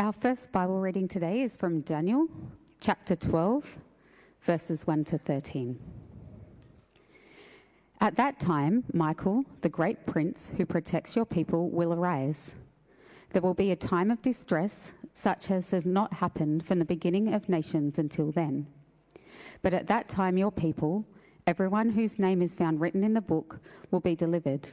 Our first Bible reading today is from Daniel chapter 12, verses 1 to 13. At that time, Michael, the great prince who protects your people, will arise. There will be a time of distress such as has not happened from the beginning of nations until then. But at that time, your people, everyone whose name is found written in the book, will be delivered.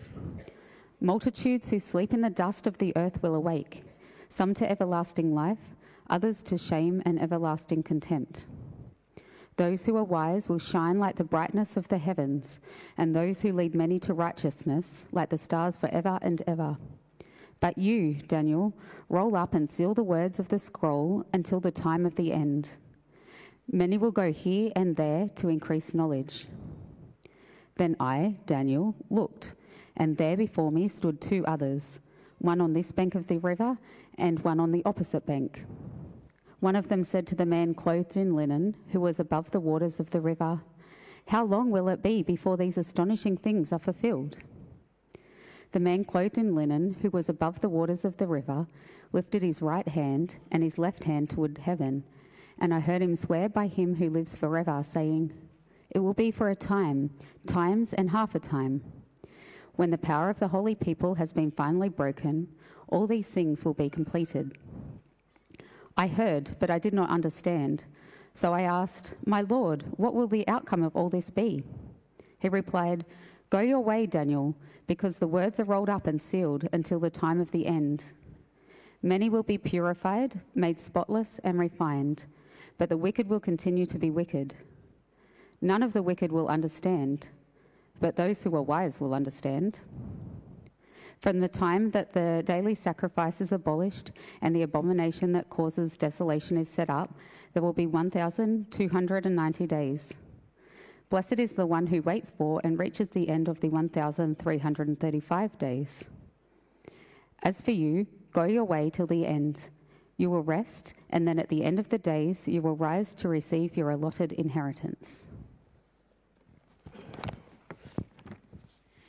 Multitudes who sleep in the dust of the earth will awake some to everlasting life, others to shame and everlasting contempt. Those who are wise will shine like the brightness of the heavens, and those who lead many to righteousness like the stars forever and ever. But you, Daniel, roll up and seal the words of the scroll until the time of the end. Many will go here and there to increase knowledge. Then I, Daniel, looked, and there before me stood two others, one on this bank of the river and one on the opposite bank. One of them said to the man clothed in linen, who was above the waters of the river, How long will it be before these astonishing things are fulfilled? The man clothed in linen, who was above the waters of the river, lifted his right hand and his left hand toward heaven, and I heard him swear by him who lives forever, saying, It will be for a time, times and half a time. When the power of the holy people has been finally broken, all these things will be completed. I heard, but I did not understand. So I asked, My Lord, what will the outcome of all this be? He replied, Go your way, Daniel, because the words are rolled up and sealed until the time of the end. Many will be purified, made spotless, and refined, but the wicked will continue to be wicked. None of the wicked will understand, but those who are wise will understand. From the time that the daily sacrifice is abolished and the abomination that causes desolation is set up, there will be 1,290 days. Blessed is the one who waits for and reaches the end of the 1,335 days. As for you, go your way till the end. You will rest, and then at the end of the days, you will rise to receive your allotted inheritance.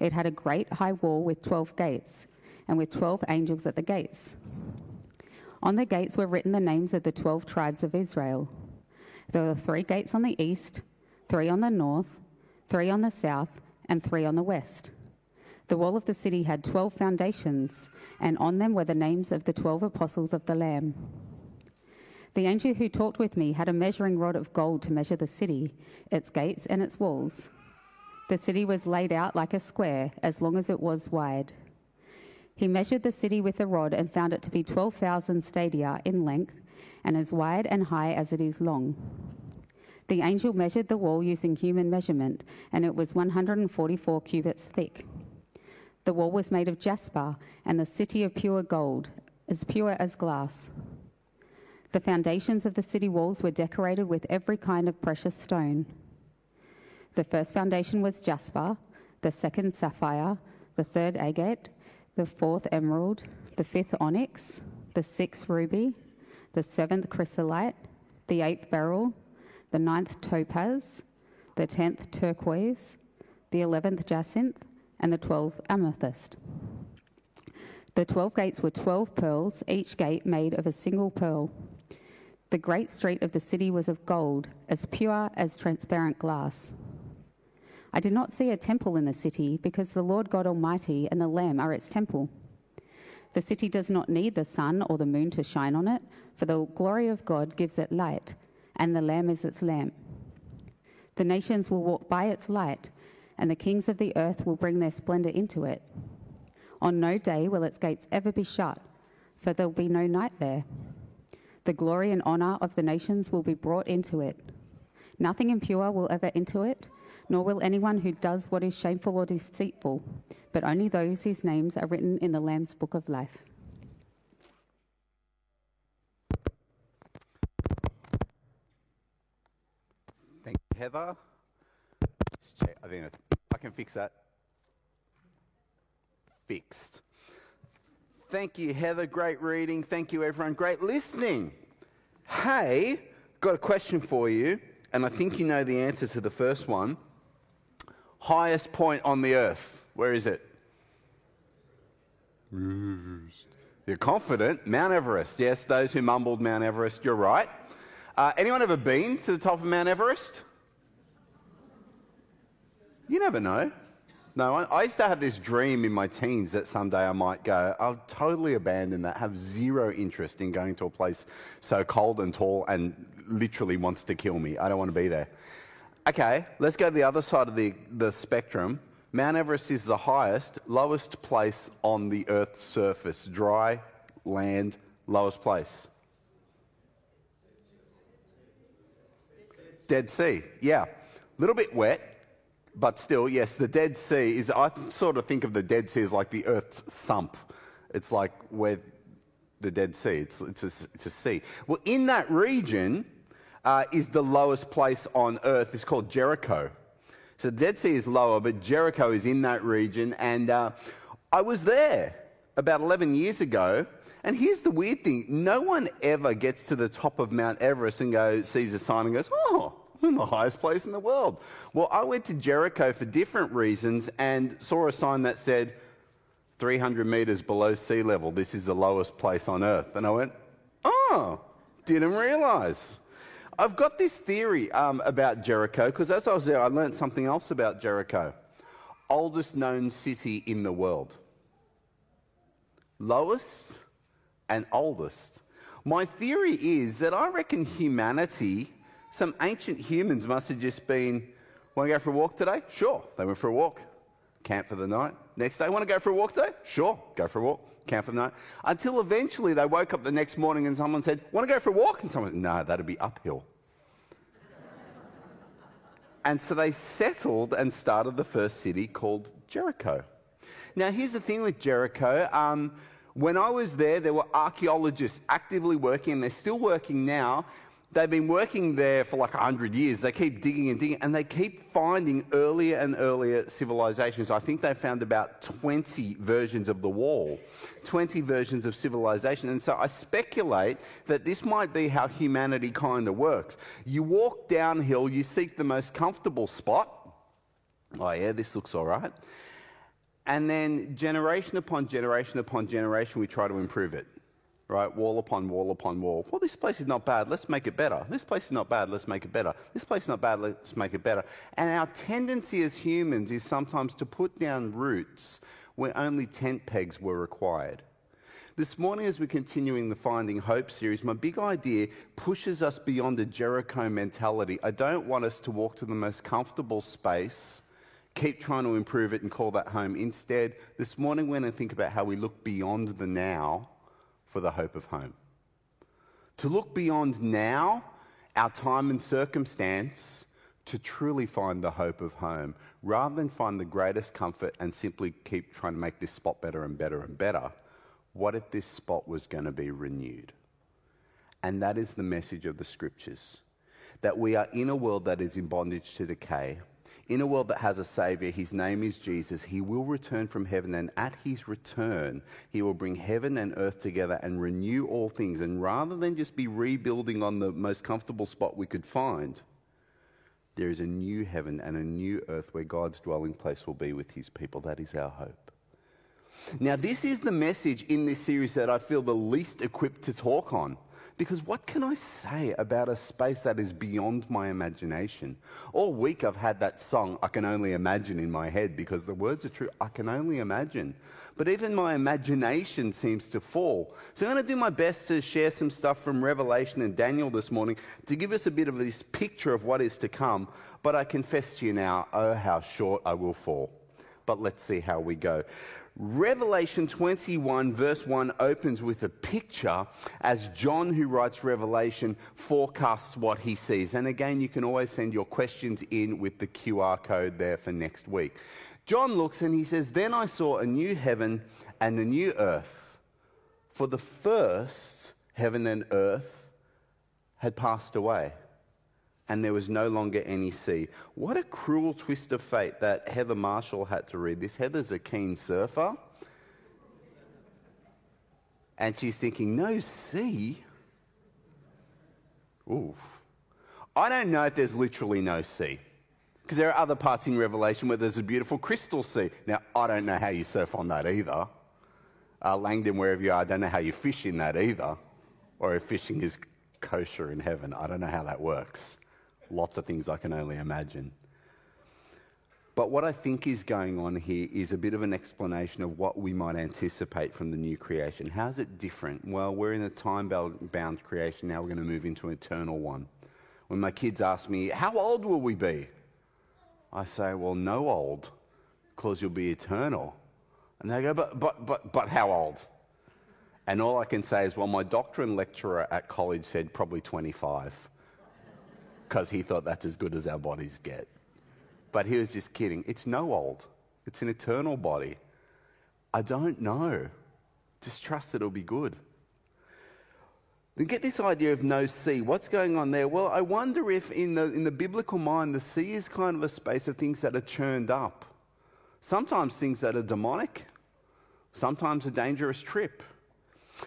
It had a great high wall with 12 gates, and with 12 angels at the gates. On the gates were written the names of the 12 tribes of Israel. There were three gates on the east, three on the north, three on the south, and three on the west. The wall of the city had 12 foundations, and on them were the names of the 12 apostles of the Lamb. The angel who talked with me had a measuring rod of gold to measure the city, its gates, and its walls. The city was laid out like a square, as long as it was wide. He measured the city with a rod and found it to be 12,000 stadia in length and as wide and high as it is long. The angel measured the wall using human measurement, and it was 144 cubits thick. The wall was made of jasper, and the city of pure gold, as pure as glass. The foundations of the city walls were decorated with every kind of precious stone. The first foundation was jasper, the second sapphire, the third agate, the fourth emerald, the fifth onyx, the sixth ruby, the seventh chrysolite, the eighth beryl, the ninth topaz, the tenth turquoise, the eleventh jacinth, and the twelfth amethyst. The twelve gates were twelve pearls, each gate made of a single pearl. The great street of the city was of gold, as pure as transparent glass. I did not see a temple in the city, because the Lord God Almighty and the Lamb are its temple. The city does not need the sun or the moon to shine on it, for the glory of God gives it light and the Lamb is its lamp. The nations will walk by its light, and the kings of the earth will bring their splendor into it. On no day will its gates ever be shut, for there will be no night there. The glory and honor of the nations will be brought into it. Nothing impure will ever enter it, nor will anyone who does what is shameful or deceitful, but only those whose names are written in the Lamb's book of life. Thank you, Heather. I think I can fix that. Fixed. Thank you, Heather. Great reading. Thank you, everyone. Great listening. Hey, got a question for you, and I think you know the answer to the first one. Highest point on the earth. Where is it? You're confident. Mount Everest. Yes, those who mumbled Mount Everest, you're right. Uh, anyone ever been to the top of Mount Everest? You never know. No, I, used to have this dream in my teens that someday I might go. I'll totally abandon that, have zero interest in going to a place so cold and tall and literally wants to kill me. I don't want to be there. Okay, let's go to the other side of the, the spectrum. Mount Everest is the highest, lowest place on the Earth's surface. Dry land, lowest place. Dead Sea, yeah. A little bit wet, but still, yes, the Dead Sea is, I sort of think of the Dead Sea as like the Earth's sump. It's like where the Dead Sea, it's, it's, a, it's a sea. Well, in that region uh, is the lowest place on Earth. It's called Jericho. So the Dead Sea is lower, but Jericho is in that region. And uh, I was there about 11 years ago. And here's the weird thing no one ever gets to the top of Mount Everest and goes, sees a sign and goes, oh, I'm in the highest place in the world. Well, I went to Jericho for different reasons and saw a sign that said 300 meters below sea level, this is the lowest place on earth. And I went, oh, didn't realize. I've got this theory um, about Jericho because as I was there, I learned something else about Jericho. Oldest known city in the world. Lowest and oldest. My theory is that I reckon humanity some ancient humans must have just been, want to go for a walk today? Sure. They went for a walk. Camp for the night. Next day, want to go for a walk today? Sure. Go for a walk. Camp the night. Until eventually they woke up the next morning and someone said, Want to go for a walk? And someone said, No, that'd be uphill. and so they settled and started the first city called Jericho. Now, here's the thing with Jericho. Um, when I was there, there were archaeologists actively working, and they're still working now, They've been working there for like 100 years. They keep digging and digging, and they keep finding earlier and earlier civilizations. I think they found about 20 versions of the wall, 20 versions of civilization. And so I speculate that this might be how humanity kind of works. You walk downhill, you seek the most comfortable spot. Oh, yeah, this looks all right. And then generation upon generation upon generation, we try to improve it right? Wall upon wall upon wall. Well, this place is not bad, let's make it better. This place is not bad, let's make it better. This place is not bad, let's make it better. And our tendency as humans is sometimes to put down roots where only tent pegs were required. This morning, as we're continuing the Finding Hope series, my big idea pushes us beyond a Jericho mentality. I don't want us to walk to the most comfortable space, keep trying to improve it, and call that home. Instead, this morning, we're going to think about how we look beyond the now for the hope of home. To look beyond now our time and circumstance to truly find the hope of home rather than find the greatest comfort and simply keep trying to make this spot better and better and better. What if this spot was going to be renewed? And that is the message of the scriptures that we are in a world that is in bondage to decay, in a world that has a Savior. His name is Jesus. He will return from heaven, and at his return, he will bring heaven and earth together and renew all things. And rather than just be rebuilding on the most comfortable spot we could find, there is a new heaven and a new earth where God's dwelling place will be with his people. That is our hope. Now, this is the message in this series that I feel the least equipped to talk on. Because what can I say about a space that is beyond my imagination? All week I've had that song, I Can Only Imagine, in my head because the words are true. I can only imagine. But even my imagination seems to fall. So I'm going to do my best to share some stuff from Revelation and Daniel this morning to give us a bit of this picture of what is to come. But I confess to you now, oh, how short I will fall. But let's see how we go. Revelation 21, verse 1, opens with a picture as John, who writes Revelation, forecasts what he sees. And again, you can always send your questions in with the QR code there for next week. John looks and he says, Then I saw a new heaven and a new earth, for the first heaven and earth had passed away and there was no longer any sea. What a cruel twist of fate that Heather Marshall had to read this. Heather's a keen surfer. And she's thinking, no sea? Ooh. I don't know if there's literally no sea. Because there are other parts in Revelation where there's a beautiful crystal sea. Now, I don't know how you surf on that either. Uh, Langdon, wherever you are, I don't know how you fish in that either. Or if fishing is kosher in heaven. I don't know how that works lots of things I can only imagine. But what I think is going on here is a bit of an explanation of what we might anticipate from the new creation. How is it different? Well, we're in a time bound creation, now we're going to move into an eternal one. When my kids ask me, How old will we be? I say, Well, no old, because you'll be eternal. And they go, But, but, but, but how old? And all I can say is, Well, my doctor and lecturer at college said probably 25 because he thought that's as good as our bodies get. But he was just kidding. It's no old, it's an eternal body. I don't know. Just trust it'll be good. Then get this idea of no sea. What's going on there? Well, I wonder if in the, in the biblical mind, the sea is kind of a space of things that are churned up. Sometimes things that are demonic, sometimes a dangerous trip.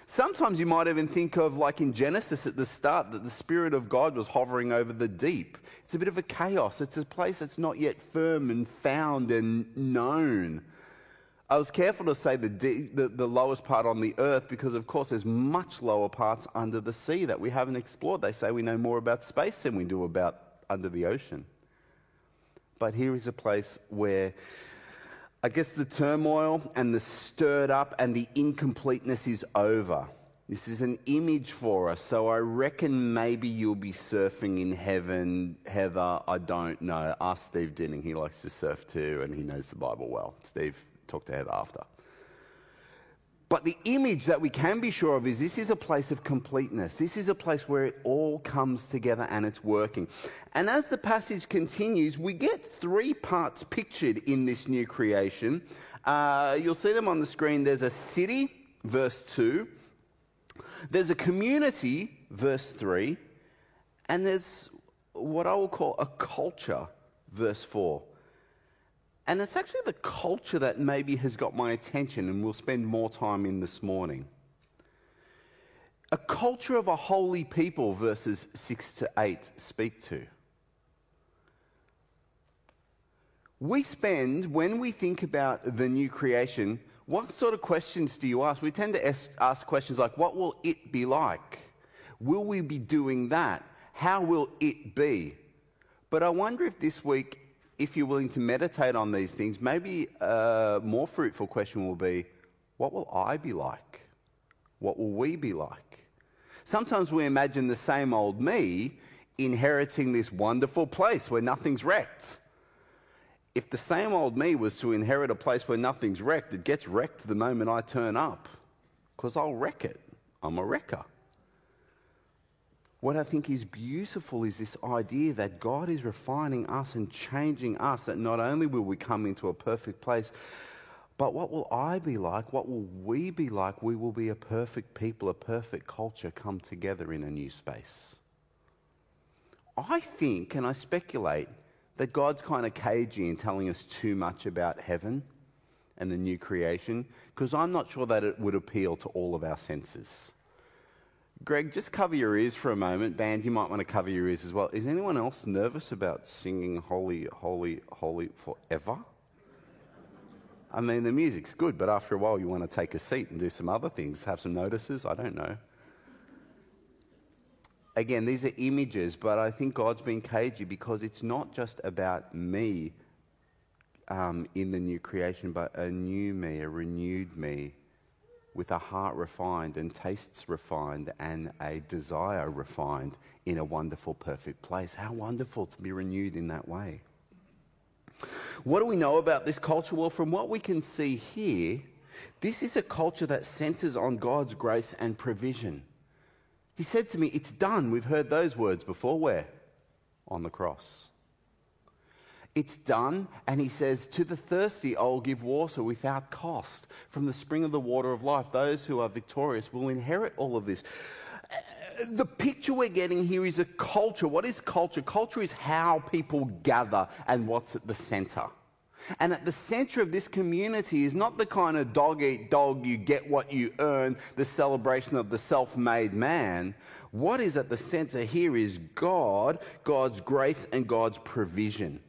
Sometimes you might even think of, like in Genesis at the start, that the Spirit of God was hovering over the deep. It's a bit of a chaos. It's a place that's not yet firm and found and known. I was careful to say the, de- the, the, lowest part on the earth because, of course, there's much lower parts under the sea that we haven't explored. They say we know more about space than we do about under the ocean. But here is a place where I guess the turmoil and the stirred up and the incompleteness is over. This is an image for us. So I reckon maybe you'll be surfing in heaven. Heather, I don't know. Ask Steve Dinning. He likes to surf too and he knows the Bible well. Steve, talk to Heather after. But the image that we can be sure of is this is a place of completeness. This is a place where it all comes together and it's working. And as the passage continues, we get three parts pictured in this new creation. Uh, you'll see them on the screen. There's a city, verse 2. There's a community, verse 3. And there's what I will call a culture, verse 4. And it's actually the culture that maybe has got my attention and we'll spend more time in this morning. A culture of a holy people, verses 6 to 8 speak to. We spend, when we think about the new creation, what sort of questions do you ask? We tend to ask, ask questions like, What will it be like? Will we be doing that? How will it be? But I wonder if this week if you're willing to meditate on these things, maybe a more fruitful question will be what will I be like? What will we be like? Sometimes we imagine the same old me inheriting this wonderful place where nothing's wrecked. If the same old me was to inherit a place where nothing's wrecked, it gets wrecked the moment I turn up because I'll wreck it. I'm a wrecker. What I think is beautiful is this idea that God is refining us and changing us, that not only will we come into a perfect place, but what will I be like? What will we be like? We will be a perfect people, a perfect culture come together in a new space. I think, and I speculate, that God's kind of cagey in telling us too much about heaven and the new creation, because I'm not sure that it would appeal to all of our senses. Greg, just cover your ears for a moment. Band, you might want to cover your ears as well. Is anyone else nervous about singing Holy, Holy, Holy forever? I mean, the music's good, but after a while, you want to take a seat and do some other things, have some notices. I don't know. Again, these are images, but I think God's been cagey because it's not just about me um, in the new creation, but a new me, a renewed me with a heart refined and tastes refined and a desire refined in a wonderful, perfect place. How wonderful to be renewed in that way. What do we know about this culture? Well, from what we can see here, this is a culture that centers on God's grace and provision. He said to me, It's done. We've heard those words before. Where? On the cross. It's done. And he says, To the thirsty, I will give water without cost. From the spring of the water of life, those who are victorious will inherit all of this. The picture we're getting here is a culture. What is culture? Culture is how people gather and what's at the center. And at the center of this community is not the kind of dog eat dog, you get what you earn, the celebration of the self made man. What is at the center here is God, God's grace, and God's provision.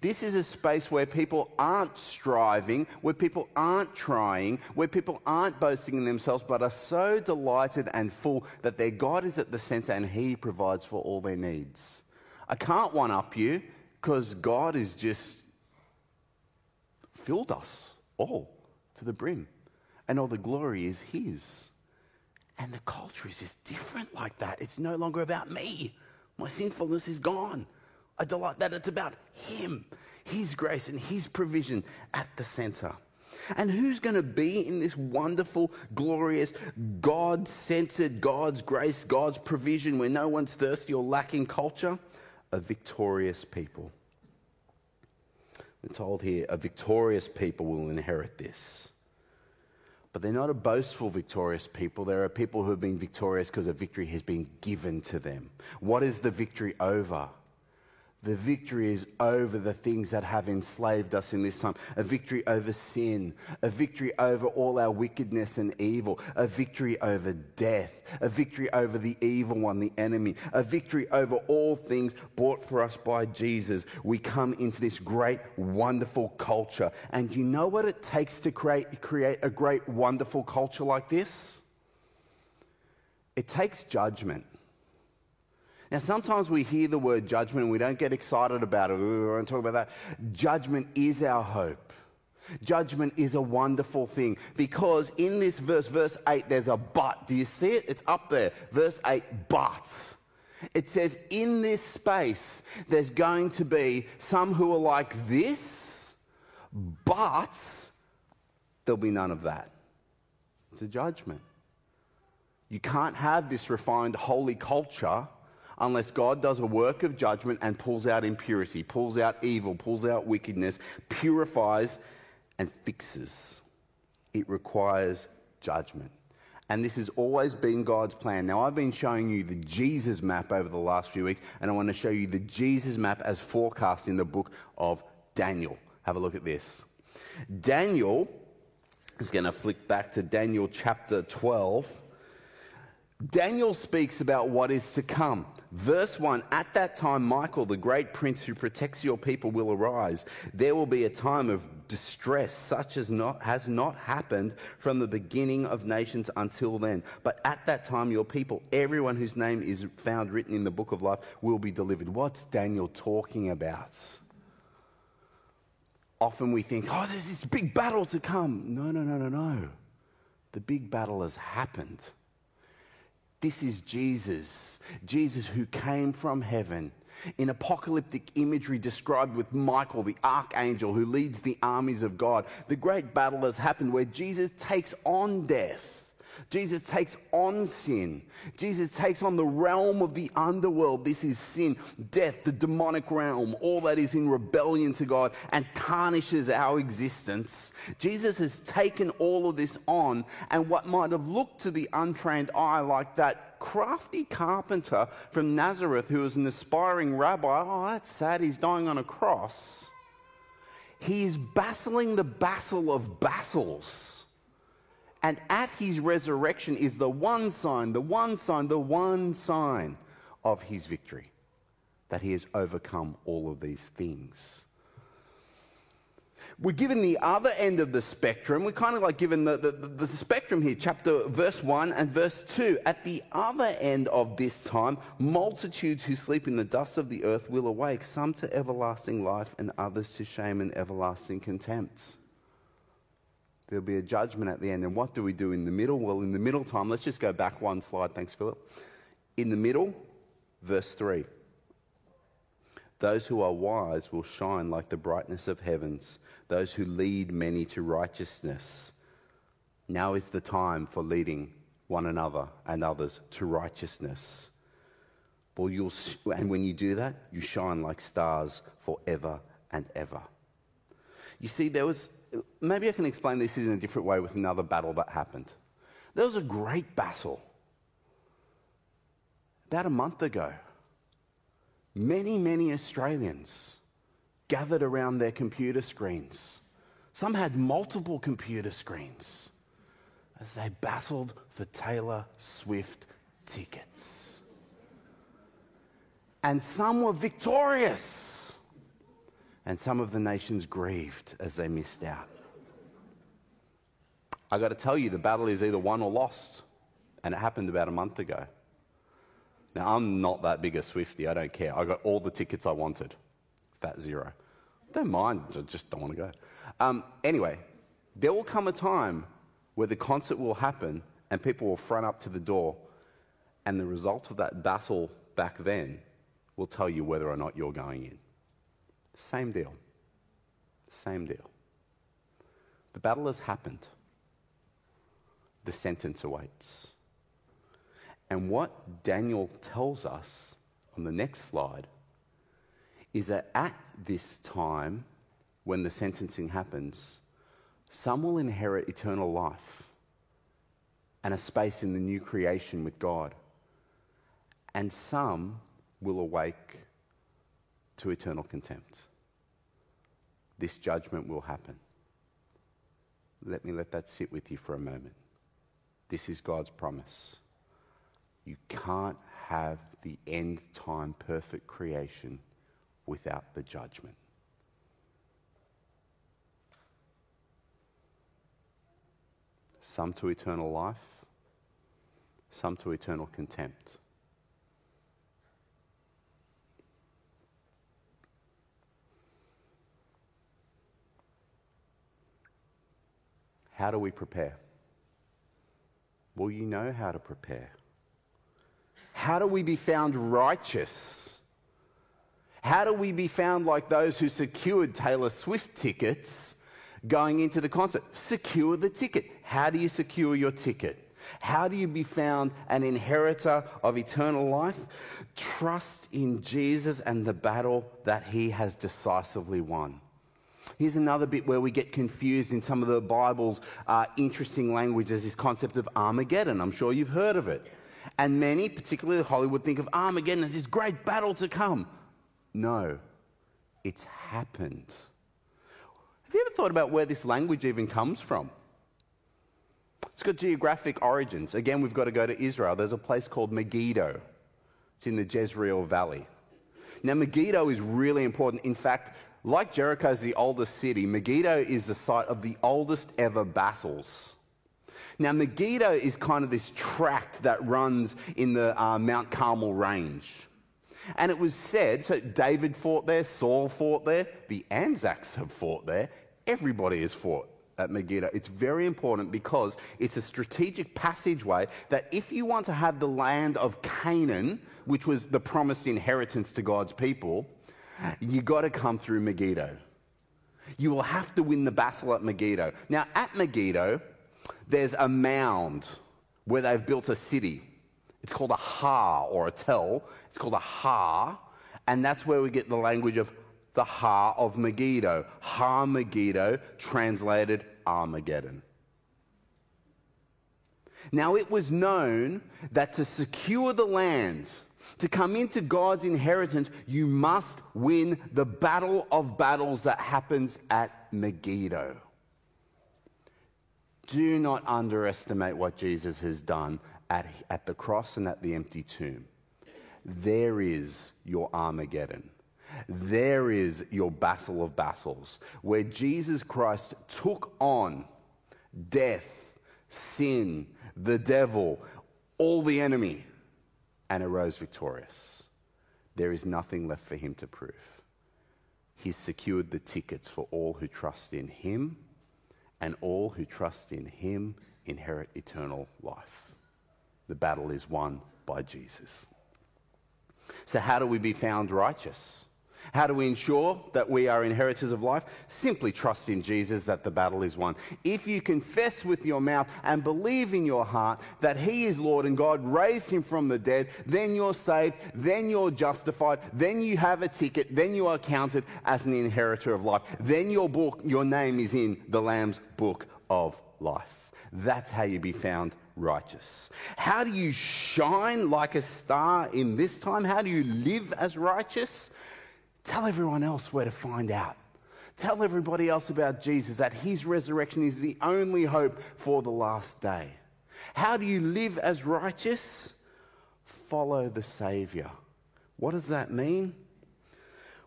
This is a space where people aren't striving, where people aren't trying, where people aren't boasting in themselves, but are so delighted and full that their God is at the center and He provides for all their needs. I can't one up you because God has just filled us all to the brim, and all the glory is His. And the culture is just different like that. It's no longer about me. My sinfulness is gone. I delight that it's about Him, His grace, and His provision at the center. And who's going to be in this wonderful, glorious, God centered, God's grace, God's provision where no one's thirsty or lacking culture? A victorious people. We're told here a victorious people will inherit this. But they're not a boastful, victorious people. There are people who have been victorious because a victory has been given to them. What is the victory over? The victory is over the things that have enslaved us in this time. A victory over sin. A victory over all our wickedness and evil. A victory over death. A victory over the evil one, the enemy. A victory over all things bought for us by Jesus. We come into this great, wonderful culture. And you know what it takes to create, create a great, wonderful culture like this? It takes judgment. Now, sometimes we hear the word judgment and we don't get excited about it. We won't talk about that. Judgment is our hope. Judgment is a wonderful thing because in this verse, verse 8, there's a but. Do you see it? It's up there. Verse 8, but. It says, in this space, there's going to be some who are like this, but there'll be none of that. It's a judgment. You can't have this refined holy culture unless God does a work of judgment and pulls out impurity, pulls out evil, pulls out wickedness, purifies and fixes. It requires judgment. And this has always been God's plan. Now, I've been showing you the Jesus map over the last few weeks, and I want to show you the Jesus map as forecast in the book of Daniel. Have a look at this. Daniel is going to flick back to Daniel chapter 12. Daniel speaks about what is to come. Verse 1 At that time, Michael, the great prince who protects your people, will arise. There will be a time of distress such as not, has not happened from the beginning of nations until then. But at that time, your people, everyone whose name is found written in the book of life, will be delivered. What's Daniel talking about? Often we think, oh, there's this big battle to come. No, no, no, no, no. The big battle has happened. This is Jesus, Jesus who came from heaven in apocalyptic imagery described with Michael, the archangel who leads the armies of God. The great battle has happened where Jesus takes on death Jesus takes on sin. Jesus takes on the realm of the underworld. This is sin, death, the demonic realm, all that is in rebellion to God and tarnishes our existence. Jesus has taken all of this on, and what might have looked to the untrained eye like that crafty carpenter from Nazareth who was an aspiring rabbi, oh, that's sad, he's dying on a cross. He is battling the battle of battles and at his resurrection is the one sign, the one sign, the one sign of his victory that he has overcome all of these things. We're given the other end of the spectrum. We're kind of like given the, the, the, spectrum here, chapter verse 1 and verse 2. At the other end of this time, multitudes who sleep in the dust of the earth will awake, some to everlasting life and others to shame and everlasting contempt. There'll be a judgment at the end. And what do we do in the middle? Well, in the middle time, let's just go back one slide. Thanks, Philip. In the middle, verse 3 Those who are wise will shine like the brightness of heavens, those who lead many to righteousness. Now is the time for leading one another and others to righteousness. Well, you'll, and when you do that, you shine like stars forever and ever. You see, there was maybe I can explain this in a different way with another battle that happened. There was a great battle about a month ago. Many, many Australians gathered around their computer screens. Some had multiple computer screens as they battled for Taylor Swift tickets. And some were victorious and some of the nations grieved as they missed out. I got to tell you, the battle is either won or lost, and it happened about a month ago. Now, I'm not that big a Swiftie, I don't care. I got all the tickets I wanted, fat zero. Don't mind, I just don't want to go. Um, anyway, there will come a time where the concert will happen and people will front up to the door, and the result of that battle back then will tell you whether or not you're going in. Same deal. Same deal. The battle has happened. The sentence awaits. And what Daniel tells us on the next slide is that at this time, when the sentencing happens, some will inherit eternal life and a space in the new creation with God, and some will awake to eternal contempt this judgment will happen. Let me let that sit with you for a moment. This is God's promise. You can't have the end time perfect creation without the judgment. Some to eternal life, some to eternal contempt. How do we prepare? Well, you know how to prepare. How do we be found righteous? How do we be found like those who secured Taylor Swift tickets going into the concert? Secure the ticket. How do you secure your ticket? How do you be found an inheritor of eternal life? Trust in Jesus and the battle that he has decisively won. Here's another bit where we get confused in some of the Bible's uh, interesting language. There's this concept of Armageddon. I'm sure you've heard of it. And many, particularly Hollywood, think of Armageddon as this great battle to come. No, it's happened. Have you ever thought about where this language even comes from? It's got geographic origins. Again, we've got to go to Israel. There's a place called Megiddo, it's in the Jezreel Valley. Now, Megiddo is really important. In fact, like Jericho is the oldest city, Megiddo is the site of the oldest ever battles. Now, Megiddo is kind of this tract that runs in the uh, Mount Carmel range. And it was said, so David fought there, Saul fought there, the Anzacs have fought there, everybody has fought at Megiddo. It's very important because it's a strategic passageway that if you want to have the land of Canaan, which was the promised inheritance to God's people, you got to come through Megiddo. You will have to win the battle at Megiddo. Now, at Megiddo, there's a mound where they've built a city. It's called a har or a tell. It's called a har, and that's where we get the language of the har of Megiddo. Har Megiddo, translated Armageddon. Now, it was known that to secure the land, to come into God's inheritance, you must win the battle of battles that happens at Megiddo. Do not underestimate what Jesus has done at, at the cross and at the empty tomb. There is your Armageddon. There is your battle of battles, where Jesus Christ took on death, sin, the devil, all the enemy, and arose victorious. There is nothing left for him to prove. He's secured the tickets for all who trust in him, and all who trust in him inherit eternal life. The battle is won by Jesus. So, how do we be found righteous? How do we ensure that we are inheritors of life? Simply trust in Jesus that the battle is won. If you confess with your mouth and believe in your heart that He is Lord and God raised Him from the dead, then you're saved, then you're justified, then you have a ticket, then you are counted as an inheritor of life. Then your book, your name is in the Lamb's book of life. That's how you be found righteous. How do you shine like a star in this time? How do you live as righteous? Tell everyone else where to find out. Tell everybody else about Jesus, that his resurrection is the only hope for the last day. How do you live as righteous? Follow the Savior. What does that mean?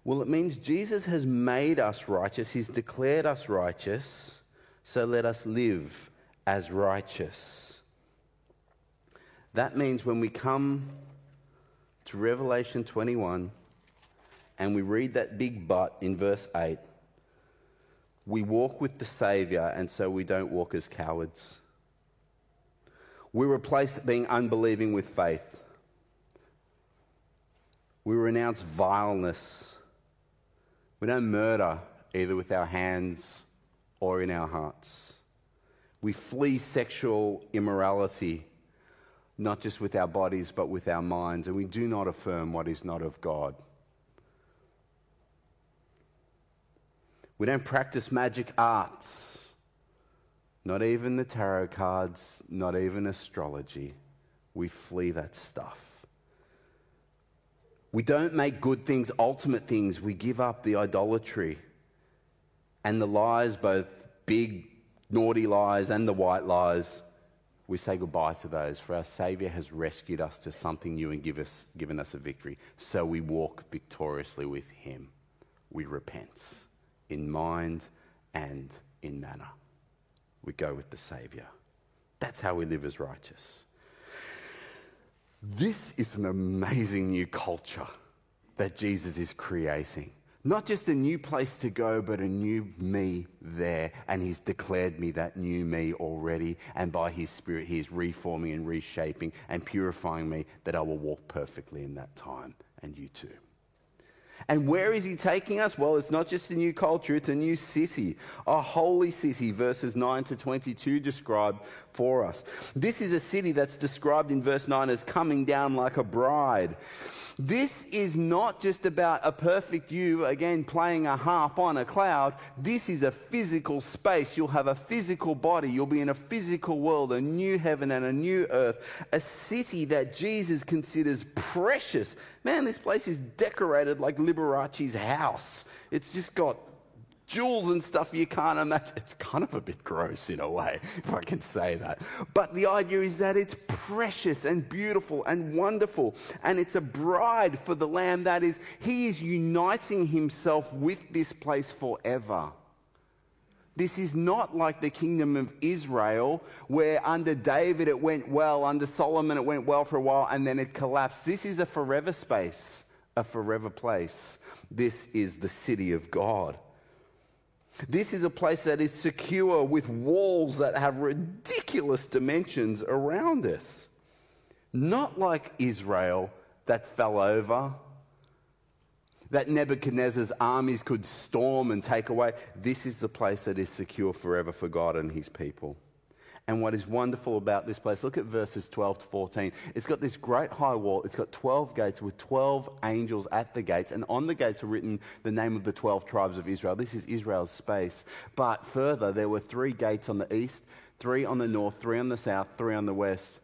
Well, it means Jesus has made us righteous, he's declared us righteous, so let us live as righteous. That means when we come to Revelation 21, and we read that big but in verse 8, we walk with the Savior, and so we don't walk as cowards. We replace being unbelieving with faith. We renounce vileness. We don't murder either with our hands or in our hearts. We flee sexual immorality, not just with our bodies, but with our minds, and we do not affirm what is not of God. We don't practice magic arts, not even the tarot cards, not even astrology. We flee that stuff. We don't make good things ultimate things. We give up the idolatry and the lies, both big, naughty lies and the white lies. We say goodbye to those, for our Saviour has rescued us to something new and give us, given us a victory. So we walk victoriously with Him. We repent in mind and in manner. We go with the Saviour. That's how we live as righteous. This is an amazing new culture that Jesus is creating. Not just a new place to go, but a new me there. And He's declared me that new me already. And by His Spirit, He is reforming and reshaping and purifying me that I will walk perfectly in that time. And you too. And where is he taking us? Well, it's not just a new culture, it's a new city, a holy city, verses 9 to 22 describe for us. This is a city that's described in verse 9 as coming down like a bride. This is not just about a perfect you, again, playing a harp on a cloud. This is a physical space. You'll have a physical body. You'll be in a physical world, a new heaven and a new earth, a city that Jesus considers precious. Man, this place is decorated like Liberace's house. It's just got jewels and stuff you can't imagine. It's kind of a bit gross in a way, if I can say that. But the idea is that it's precious and beautiful and wonderful. And it's a bride for the Lamb. That is, He is uniting Himself with this place forever. This is not like the kingdom of Israel, where under David it went well, under Solomon it went well for a while, and then it collapsed. This is a forever space, a forever place. This is the city of God. This is a place that is secure with walls that have ridiculous dimensions around us. Not like Israel that fell over, that Nebuchadnezzar's armies could storm and take away. This is the place that is secure forever for God and his people. And what is wonderful about this place, look at verses 12 to 14. It's got this great high wall. It's got 12 gates with 12 angels at the gates. And on the gates are written the name of the 12 tribes of Israel. This is Israel's space. But further, there were three gates on the east, three on the north, three on the south, three on the west.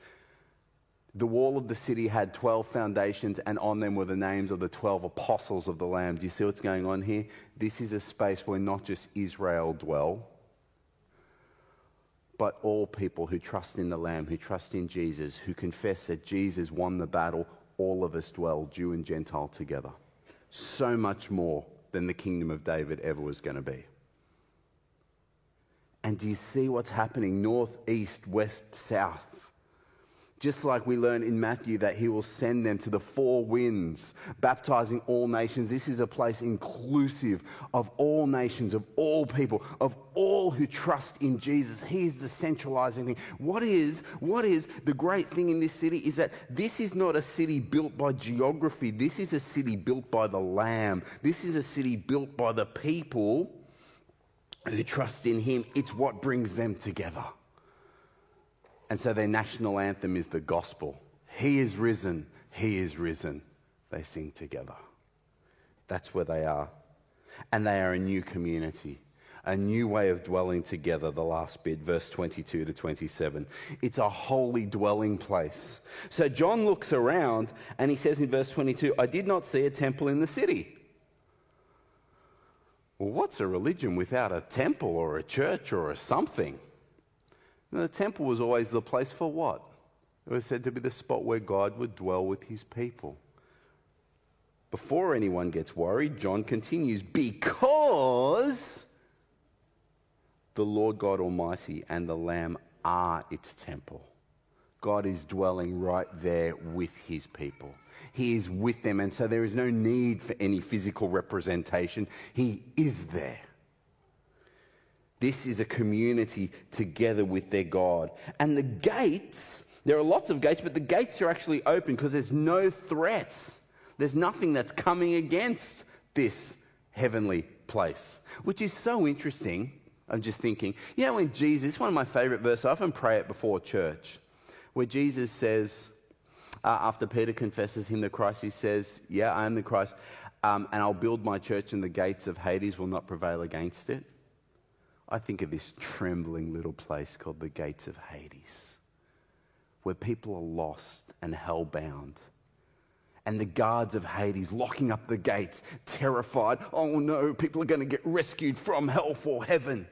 The wall of the city had 12 foundations, and on them were the names of the 12 apostles of the Lamb. Do you see what's going on here? This is a space where not just Israel dwell but all people who trust in the Lamb, who trust in Jesus, who confess that Jesus won the battle, all of us dwell, Jew and Gentile, together. So much more than the kingdom of David ever was going to be. And do you see what's happening? North, east, west, south. Just like we learn in Matthew that he will send them to the four winds, baptizing all nations. This is a place inclusive of all nations, of all people, of all who trust in Jesus. He is the centralizing thing. What is, what is the great thing in this city is that this is not a city built by geography. This is a city built by the Lamb. This is a city built by the people who trust in him. It's what brings them together. And so their national anthem is the gospel. He is risen, He is risen. They sing together. That's where they are. And they are a new community, a new way of dwelling together. The last bit, verse 22 to 27. It's a holy dwelling place. So John looks around and he says in verse 22 I did not see a temple in the city. Well, what's a religion without a temple or a church or a something? The temple was always the place for what? It was said to be the spot where God would dwell with his people. Before anyone gets worried, John continues because the Lord God Almighty and the Lamb are its temple. God is dwelling right there with his people. He is with them, and so there is no need for any physical representation. He is there. This is a community together with their God. And the gates, there are lots of gates, but the gates are actually open because there's no threats. There's nothing that's coming against this heavenly place, which is so interesting. I'm just thinking, you know, when Jesus, one of my favorite verses, I often pray it before church, where Jesus says, uh, after Peter confesses him the Christ, he says, Yeah, I am the Christ, um, and I'll build my church, and the gates of Hades will not prevail against it. I think of this trembling little place called the gates of Hades, where people are lost and hell-bound, And the guards of Hades locking up the gates, terrified. Oh no, people are going to get rescued from hell for heaven.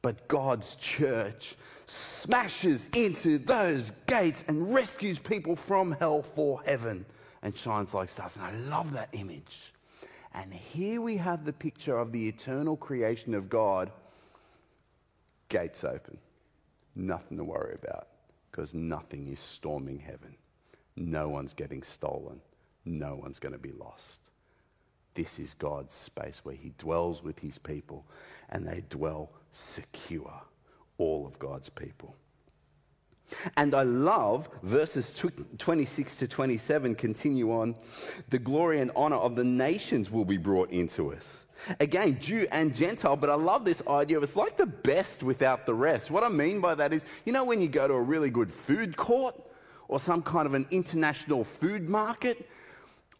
But God's church smashes into those gates and rescues people from hell for heaven and shines like stars. And I love that image. And here we have the picture of the eternal creation of God gates open. Nothing to worry about because nothing is storming heaven. No one's getting stolen. No one's going to be lost. This is God's space where He dwells with His people and they dwell secure, all of God's people. And I love verses 26 to 27 continue on. The glory and honor of the nations will be brought into us. Again, Jew and Gentile, but I love this idea of it's like the best without the rest. What I mean by that is, you know, when you go to a really good food court or some kind of an international food market,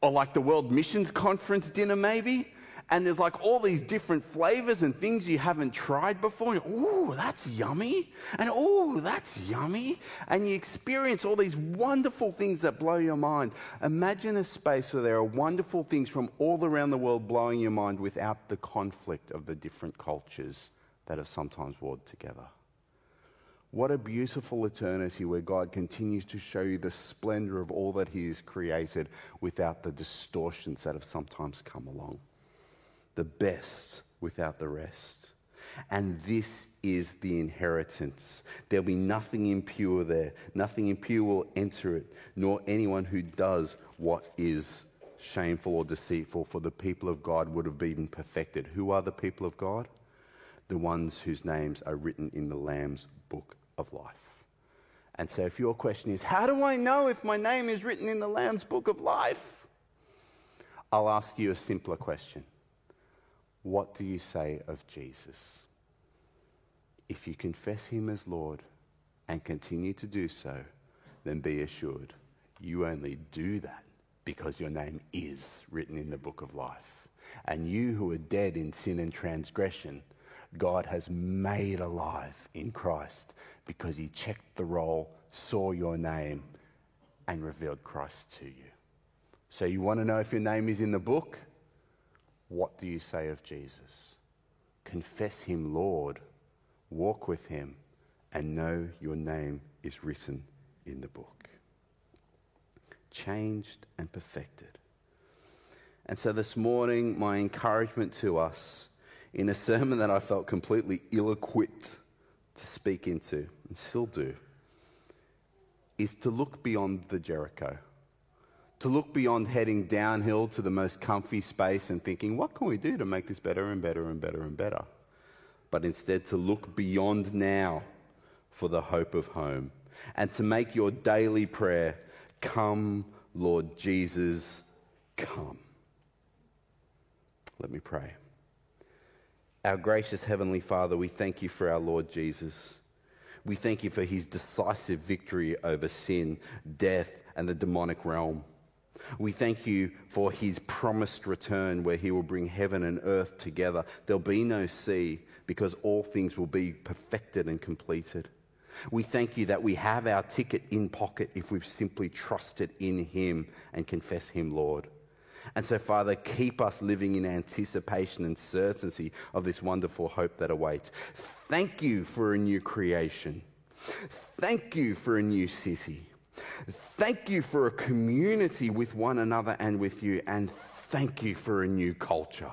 or like the World Missions Conference dinner, maybe, and there's like all these different flavors and things you haven't tried before. Oh, that's yummy. And oh, that's yummy. And you experience all these wonderful things that blow your mind. Imagine a space where there are wonderful things from all around the world blowing your mind without the conflict of the different cultures that have sometimes warred together. What a beautiful eternity where God continues to show you the splendor of all that He has created without the distortions that have sometimes come along the best without the rest. And this is the inheritance. There'll be nothing impure there. Nothing impure will enter it, nor anyone who does what is shameful or deceitful, for the people of God would have been perfected. Who are the people of God? The ones whose names are written in the Lamb's book of life. And so, if your question is, How do I know if my name is written in the Lamb's book of life? I'll ask you a simpler question what do you say of Jesus? If you confess him as Lord, and continue to do so, then be assured you only do that because your name is written in the book of life. And you who are dead in sin and transgression, God has made alive in Christ because he checked the roll, saw your name, and revealed Christ to you. So, you want to know if your name is in the book? What do you say of Jesus? Confess him Lord, walk with him, and know your name is written in the book. Changed and perfected. And so this morning, my encouragement to us in a sermon that I felt completely ill equipped to speak into, and still do, is to look beyond the Jericho. To look beyond heading downhill to the most comfy space and thinking, what can we do to make this better and better and better and better? But instead to look beyond now for the hope of home and to make your daily prayer, Come, Lord Jesus, come. Let me pray. Our gracious Heavenly Father, we thank you for our Lord Jesus. We thank you for his decisive victory over sin, death, and the demonic realm. We thank you for his promised return where he will bring heaven and earth together. There'll be no sea because all things will be perfected and completed. We thank you that we have our ticket in pocket if we've simply trusted in him and confess him Lord. And so, Father, keep us living in anticipation and certainty of this wonderful hope that awaits. Thank you for a new creation. Thank you for a new city. Thank you for a community with one another and with you. And thank you for a new culture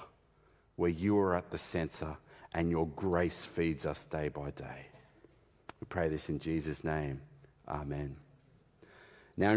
where you are at the center and your grace feeds us day by day. We pray this in Jesus' name. Amen. Now,